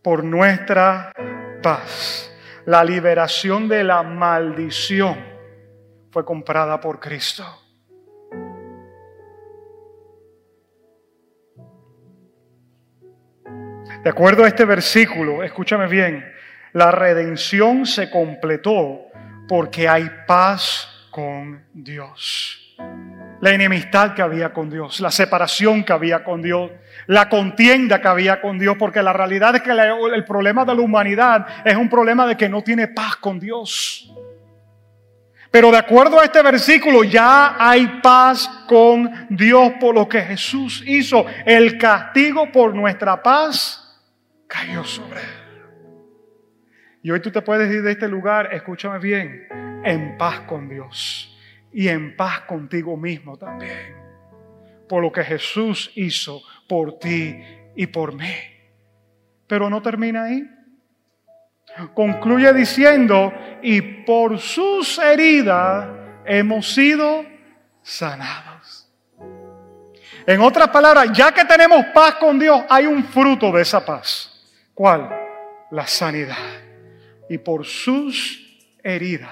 por nuestra paz. La liberación de la maldición fue comprada por Cristo. De acuerdo a este versículo, escúchame bien, la redención se completó porque hay paz con Dios. La enemistad que había con Dios, la separación que había con Dios, la contienda que había con Dios, porque la realidad es que el problema de la humanidad es un problema de que no tiene paz con Dios. Pero de acuerdo a este versículo, ya hay paz con Dios por lo que Jesús hizo. El castigo por nuestra paz cayó sobre él. Y hoy tú te puedes ir de este lugar, escúchame bien, en paz con Dios y en paz contigo mismo también. Por lo que Jesús hizo por ti y por mí. Pero no termina ahí concluye diciendo, y por sus heridas hemos sido sanados. En otras palabras, ya que tenemos paz con Dios, hay un fruto de esa paz. ¿Cuál? La sanidad. Y por sus heridas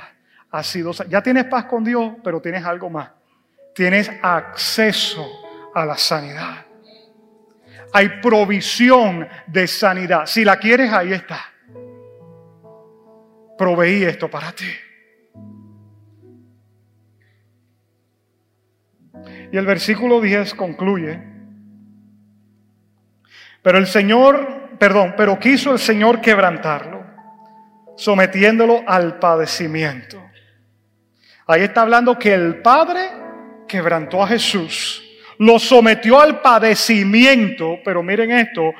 ha sido Ya tienes paz con Dios, pero tienes algo más. Tienes acceso a la sanidad. Hay provisión de sanidad. Si la quieres, ahí está proveí esto para ti. Y el versículo 10 concluye, pero el Señor, perdón, pero quiso el Señor quebrantarlo, sometiéndolo al padecimiento. Ahí está hablando que el Padre quebrantó a Jesús, lo sometió al padecimiento, pero miren esto,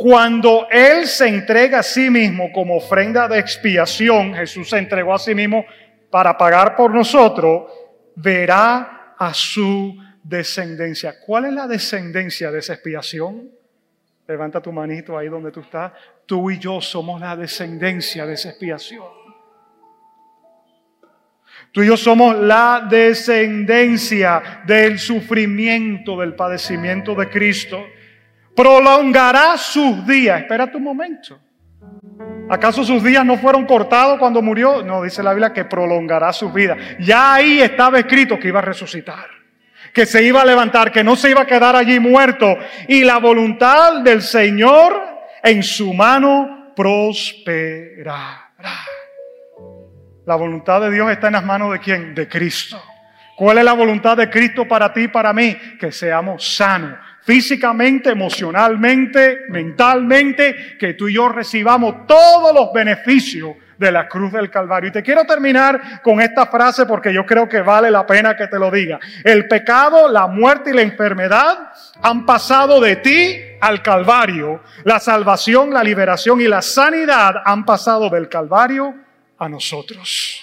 cuando Él se entrega a sí mismo como ofrenda de expiación, Jesús se entregó a sí mismo para pagar por nosotros, verá a su descendencia. ¿Cuál es la descendencia de esa expiación? Levanta tu manito ahí donde tú estás. Tú y yo somos la descendencia de esa expiación. Tú y yo somos la descendencia del sufrimiento, del padecimiento de Cristo prolongará sus días. Espérate un momento. ¿Acaso sus días no fueron cortados cuando murió? No, dice la Biblia que prolongará sus vidas. Ya ahí estaba escrito que iba a resucitar, que se iba a levantar, que no se iba a quedar allí muerto. Y la voluntad del Señor en su mano prosperará. La voluntad de Dios está en las manos de quién? De Cristo. ¿Cuál es la voluntad de Cristo para ti y para mí? Que seamos sanos físicamente, emocionalmente, mentalmente, que tú y yo recibamos todos los beneficios de la cruz del Calvario. Y te quiero terminar con esta frase porque yo creo que vale la pena que te lo diga. El pecado, la muerte y la enfermedad han pasado de ti al Calvario. La salvación, la liberación y la sanidad han pasado del Calvario a nosotros.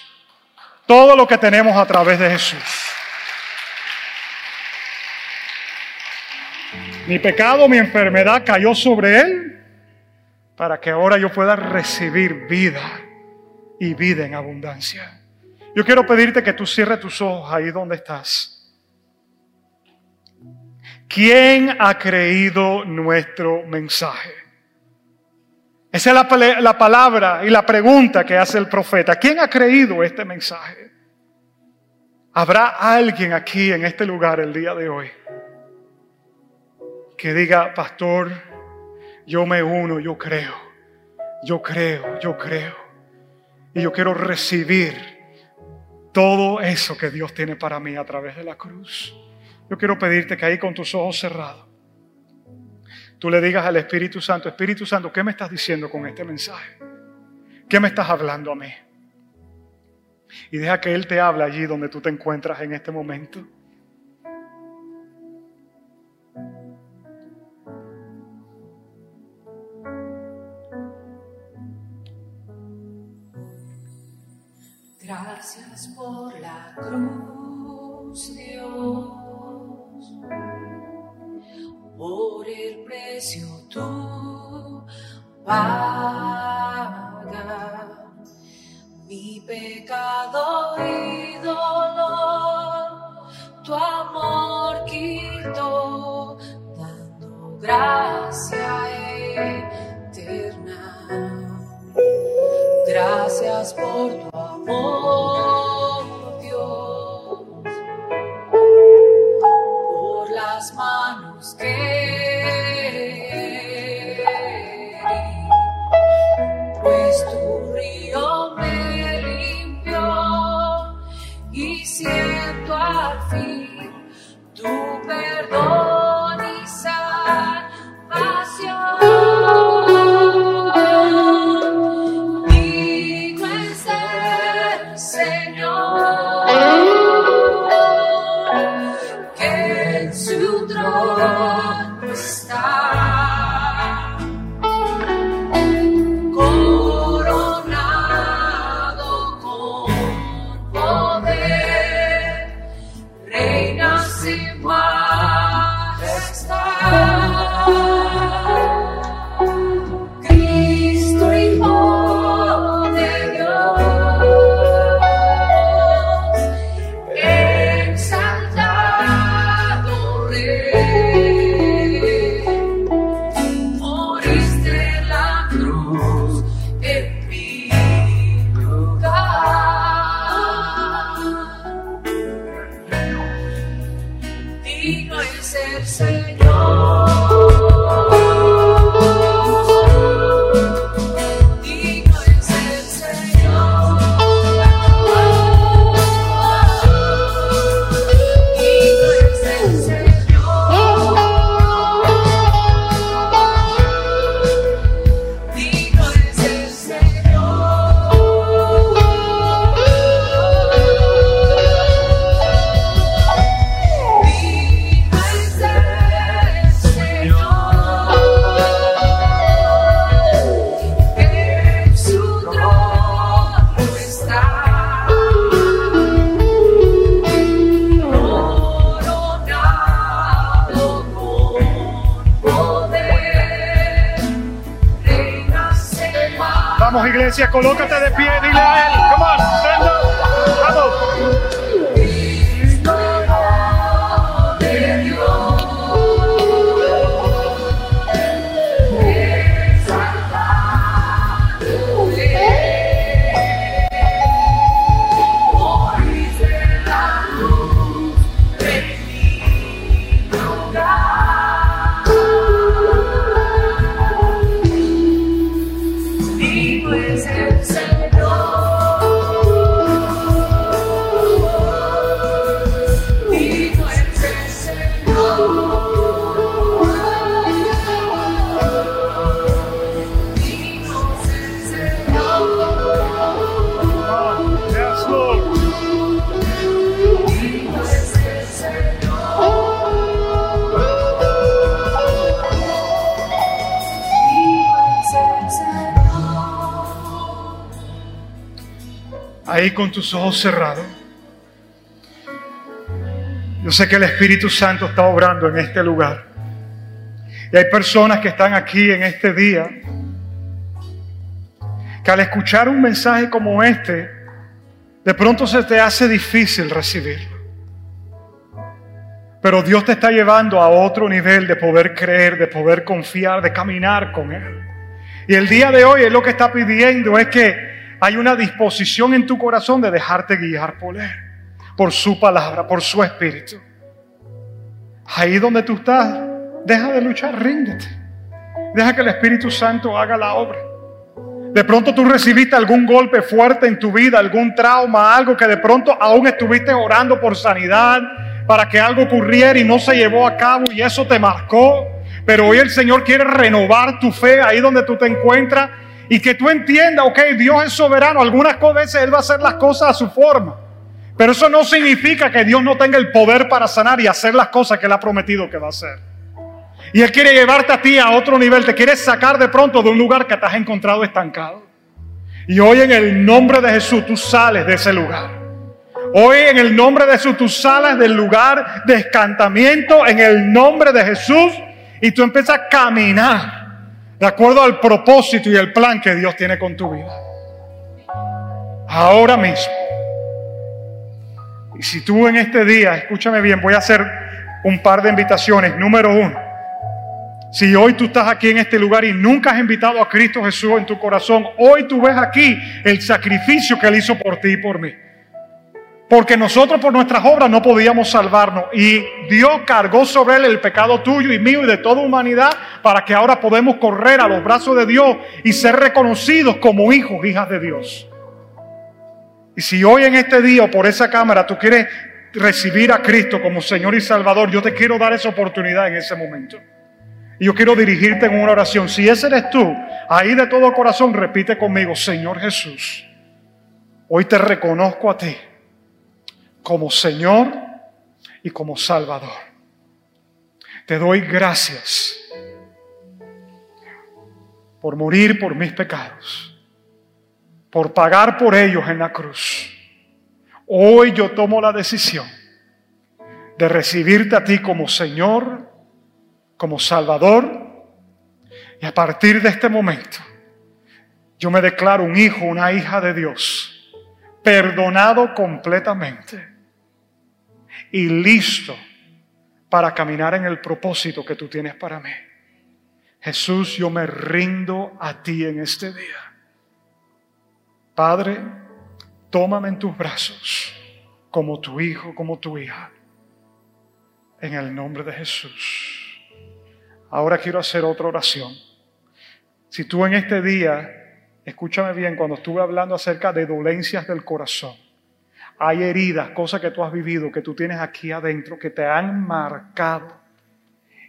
Todo lo que tenemos a través de Jesús. Mi pecado, mi enfermedad cayó sobre Él para que ahora yo pueda recibir vida y vida en abundancia. Yo quiero pedirte que tú cierres tus ojos ahí donde estás. ¿Quién ha creído nuestro mensaje? Esa es la, la, palabra y la pregunta que hace el profeta. ¿Quién ha creído este mensaje? ¿Habrá alguien aquí en este lugar el día de hoy que diga, pastor, yo me uno, yo creo, yo creo, yo creo. Y yo quiero recibir todo eso que Dios tiene para mí a través de la cruz. Yo quiero pedirte que ahí con tus ojos cerrados, tú le digas al Espíritu Santo, Espíritu Santo, ¿qué me estás diciendo con este mensaje? ¿Qué me estás hablando a mí? Y deja que Él te hable allí donde tú te encuentras en este momento. Gracias por la cruz, Dios, por el precio tú pagas mi pecado y dolor, tu amor quitó, dando gracia eterna. Gracias por tu amor, Vamos Ahí con tus ojos cerrados. Yo sé que el Espíritu Santo está obrando en este lugar. Y hay personas que están aquí en este día que al escuchar un mensaje como este, de pronto se te hace difícil recibirlo. Pero Dios te está llevando a otro nivel de poder creer, de poder confiar, de caminar con Él. Y el día de hoy es lo que está pidiendo es que hay una disposición en tu corazón de dejarte guiar por Él, por su palabra, por su espíritu. Ahí donde tú estás, deja de luchar, ríndete. Deja que el Espíritu Santo haga la obra. De pronto tú recibiste algún golpe fuerte en tu vida, algún trauma, algo que de pronto aún estuviste orando por sanidad para que algo ocurriera y no se llevó a cabo y eso te marcó. Pero hoy el Señor quiere renovar tu fe ahí donde tú te encuentras y que tú entiendas, ok, Dios es soberano. Algunas veces Él va a hacer las cosas a su forma. Pero eso no significa que Dios no tenga el poder para sanar y hacer las cosas que Él ha prometido que va a hacer. Y Él quiere llevarte a ti a otro nivel, te quiere sacar de pronto de un lugar que te has encontrado estancado. Y hoy en el nombre de Jesús tú sales de ese lugar. Hoy en el nombre de Jesús tú sales del lugar de escantamiento en el nombre de Jesús y tú empiezas a caminar de acuerdo al propósito y el plan que Dios tiene con tu vida. Ahora mismo. Y si tú en este día, escúchame bien, voy a hacer un par de invitaciones. Número uno, si hoy tú estás aquí en este lugar y nunca has invitado a Cristo Jesús en tu corazón, hoy tú ves aquí el sacrificio que Él hizo por ti y por mí. Porque nosotros por nuestras obras no podíamos salvarnos. Y Dios cargó sobre Él el pecado tuyo y mío y de toda humanidad para que ahora podemos correr a los brazos de Dios y ser reconocidos como hijos, hijas de Dios. Y si hoy en este día o por esa cámara tú quieres recibir a Cristo como Señor y Salvador, yo te quiero dar esa oportunidad en ese momento. Y yo quiero dirigirte en una oración. Si ese eres tú, ahí de todo corazón repite conmigo, Señor Jesús, hoy te reconozco a ti como Señor y como Salvador. Te doy gracias por morir por mis pecados por pagar por ellos en la cruz. Hoy yo tomo la decisión de recibirte a ti como Señor, como Salvador, y a partir de este momento yo me declaro un hijo, una hija de Dios, perdonado completamente y listo para caminar en el propósito que tú tienes para mí. Jesús, yo me rindo a ti en este día. Padre, tómame en tus brazos como tu hijo, como tu hija. En el nombre de Jesús. Ahora quiero hacer otra oración. Si tú en este día, escúchame bien, cuando estuve hablando acerca de dolencias del corazón, hay heridas, cosas que tú has vivido, que tú tienes aquí adentro, que te han marcado.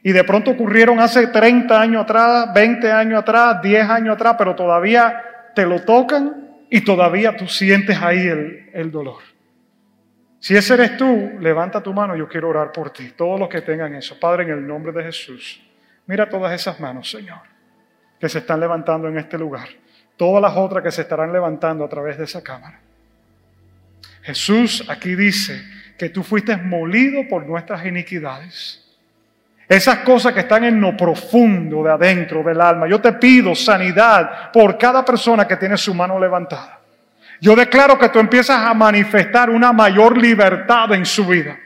Y de pronto ocurrieron hace 30 años atrás, 20 años atrás, 10 años atrás, pero todavía te lo tocan y todavía tú sientes ahí el, dolor. Si ese eres tú, levanta tu mano, yo quiero orar por ti. Todos los que tengan eso, Padre, en el nombre de Jesús, mira todas esas manos, Señor, que se están levantando en este lugar. Todas las otras que se estarán levantando a través de esa cámara. Jesús aquí dice que tú fuiste molido por nuestras iniquidades esas cosas que están en lo profundo de adentro del alma. Yo te pido sanidad por cada persona que tiene su mano levantada. Yo declaro que tú empiezas a manifestar una mayor libertad en su vida.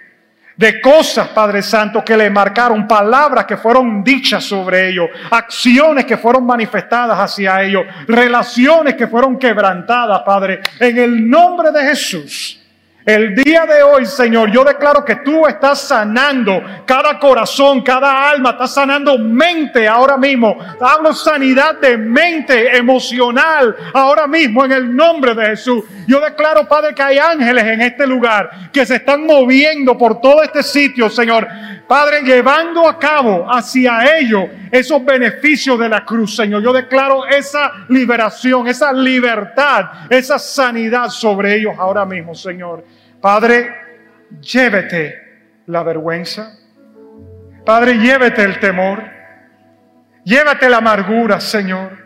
De cosas, Padre Santo, que le marcaron, palabras que fueron dichas sobre ellos, acciones que fueron manifestadas hacia ellos, relaciones que fueron quebrantadas, Padre, en el nombre de Jesús. El día de hoy, Señor, yo declaro que tú estás sanando cada corazón, cada alma, estás sanando mente ahora mismo. Hablo sanidad de mente emocional ahora mismo en el nombre de Jesús. Yo declaro, Padre, que hay ángeles en este lugar que se están moviendo por todo este sitio, Señor. Padre, llevando a cabo hacia ellos esos beneficios de la cruz, Señor. Yo declaro esa liberación, esa libertad, esa sanidad sobre ellos ahora mismo, Señor. Padre, llévete la vergüenza. Padre, llévete el temor. Llévate la amargura, Señor.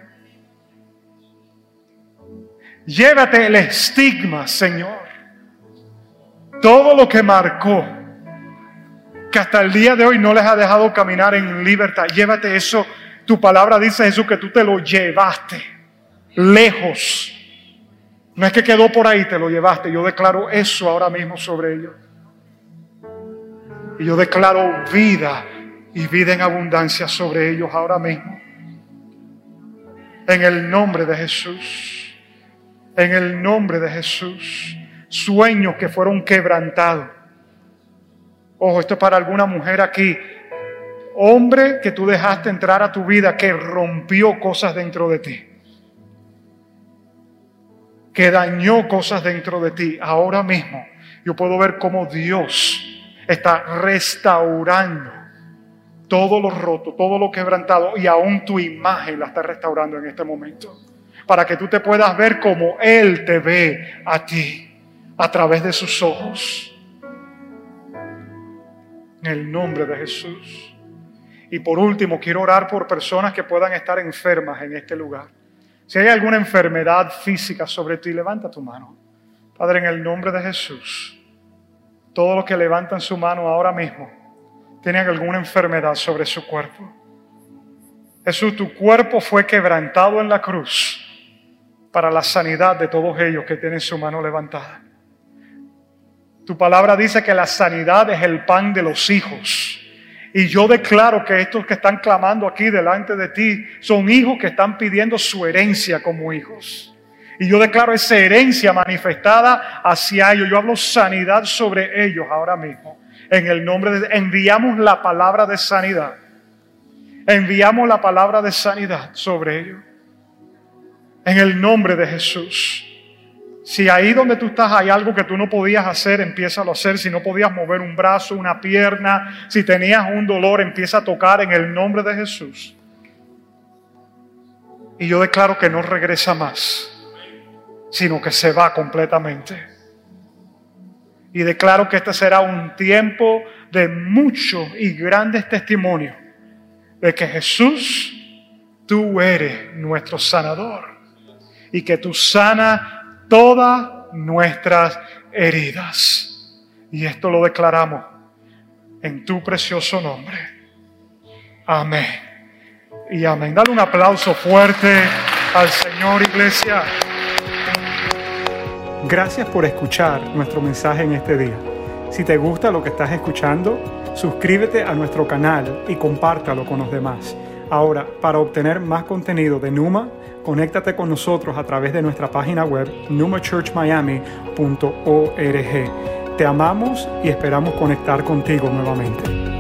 Llévate el estigma, Señor. Todo lo que marcó, que hasta el día de hoy no les ha dejado caminar en libertad. Llévate eso. Tu palabra dice Jesús que tú te lo llevaste lejos no es que quedó por ahí, te lo llevaste. Yo declaro eso ahora mismo sobre ellos. Y yo declaro vida y vida en abundancia sobre ellos ahora mismo. En el nombre de Jesús. En el nombre de Jesús. Sueños que fueron quebrantados. Ojo, esto es para alguna mujer aquí. Hombre que tú dejaste entrar a tu vida, que rompió cosas dentro de ti. Que dañó cosas dentro de ti. Ahora mismo yo puedo ver cómo Dios está restaurando todo lo roto, todo lo quebrantado y aún tu imagen la está restaurando en este momento. Para que tú te puedas ver como Él te ve a ti a través de sus ojos. En el nombre de Jesús. Y por último, quiero orar por personas que puedan estar enfermas en este lugar. Si hay alguna enfermedad física sobre ti, levanta tu mano. Padre, en el nombre de Jesús, todos los que levantan su mano ahora mismo tienen alguna enfermedad sobre su cuerpo. Jesús, tu cuerpo fue quebrantado en la cruz para la sanidad de todos ellos que tienen su mano levantada. Tu palabra dice que la sanidad es el pan de los hijos. Y yo declaro que estos que están clamando aquí delante de ti son hijos que están pidiendo su herencia como hijos. Y yo declaro esa herencia manifestada hacia ellos. Yo hablo sanidad sobre ellos ahora mismo. En el nombre de enviamos la palabra de sanidad. Enviamos la palabra de sanidad sobre ellos. En el nombre de Jesús. Si ahí donde tú estás hay algo que tú no podías hacer, empieza a hacer. Si no podías mover un brazo, una pierna, si tenías un dolor, empieza a tocar en el nombre de Jesús. Y yo declaro que no regresa más, sino que se va completamente. Y declaro que este será un tiempo de muchos y grandes testimonios de que Jesús, tú eres nuestro sanador y que tú sanas todas nuestras heridas. Y esto lo declaramos en tu precioso nombre. Amén. Y amén. Dale un aplauso fuerte al Señor, iglesia. Gracias por escuchar nuestro mensaje en este día. Si te gusta lo que estás escuchando, suscríbete a nuestro canal y compártalo con los demás. Ahora, para obtener más contenido de Numa, conéctate con nosotros a través de nuestra página web numachurchmiami.org. Te amamos y esperamos conectar contigo nuevamente.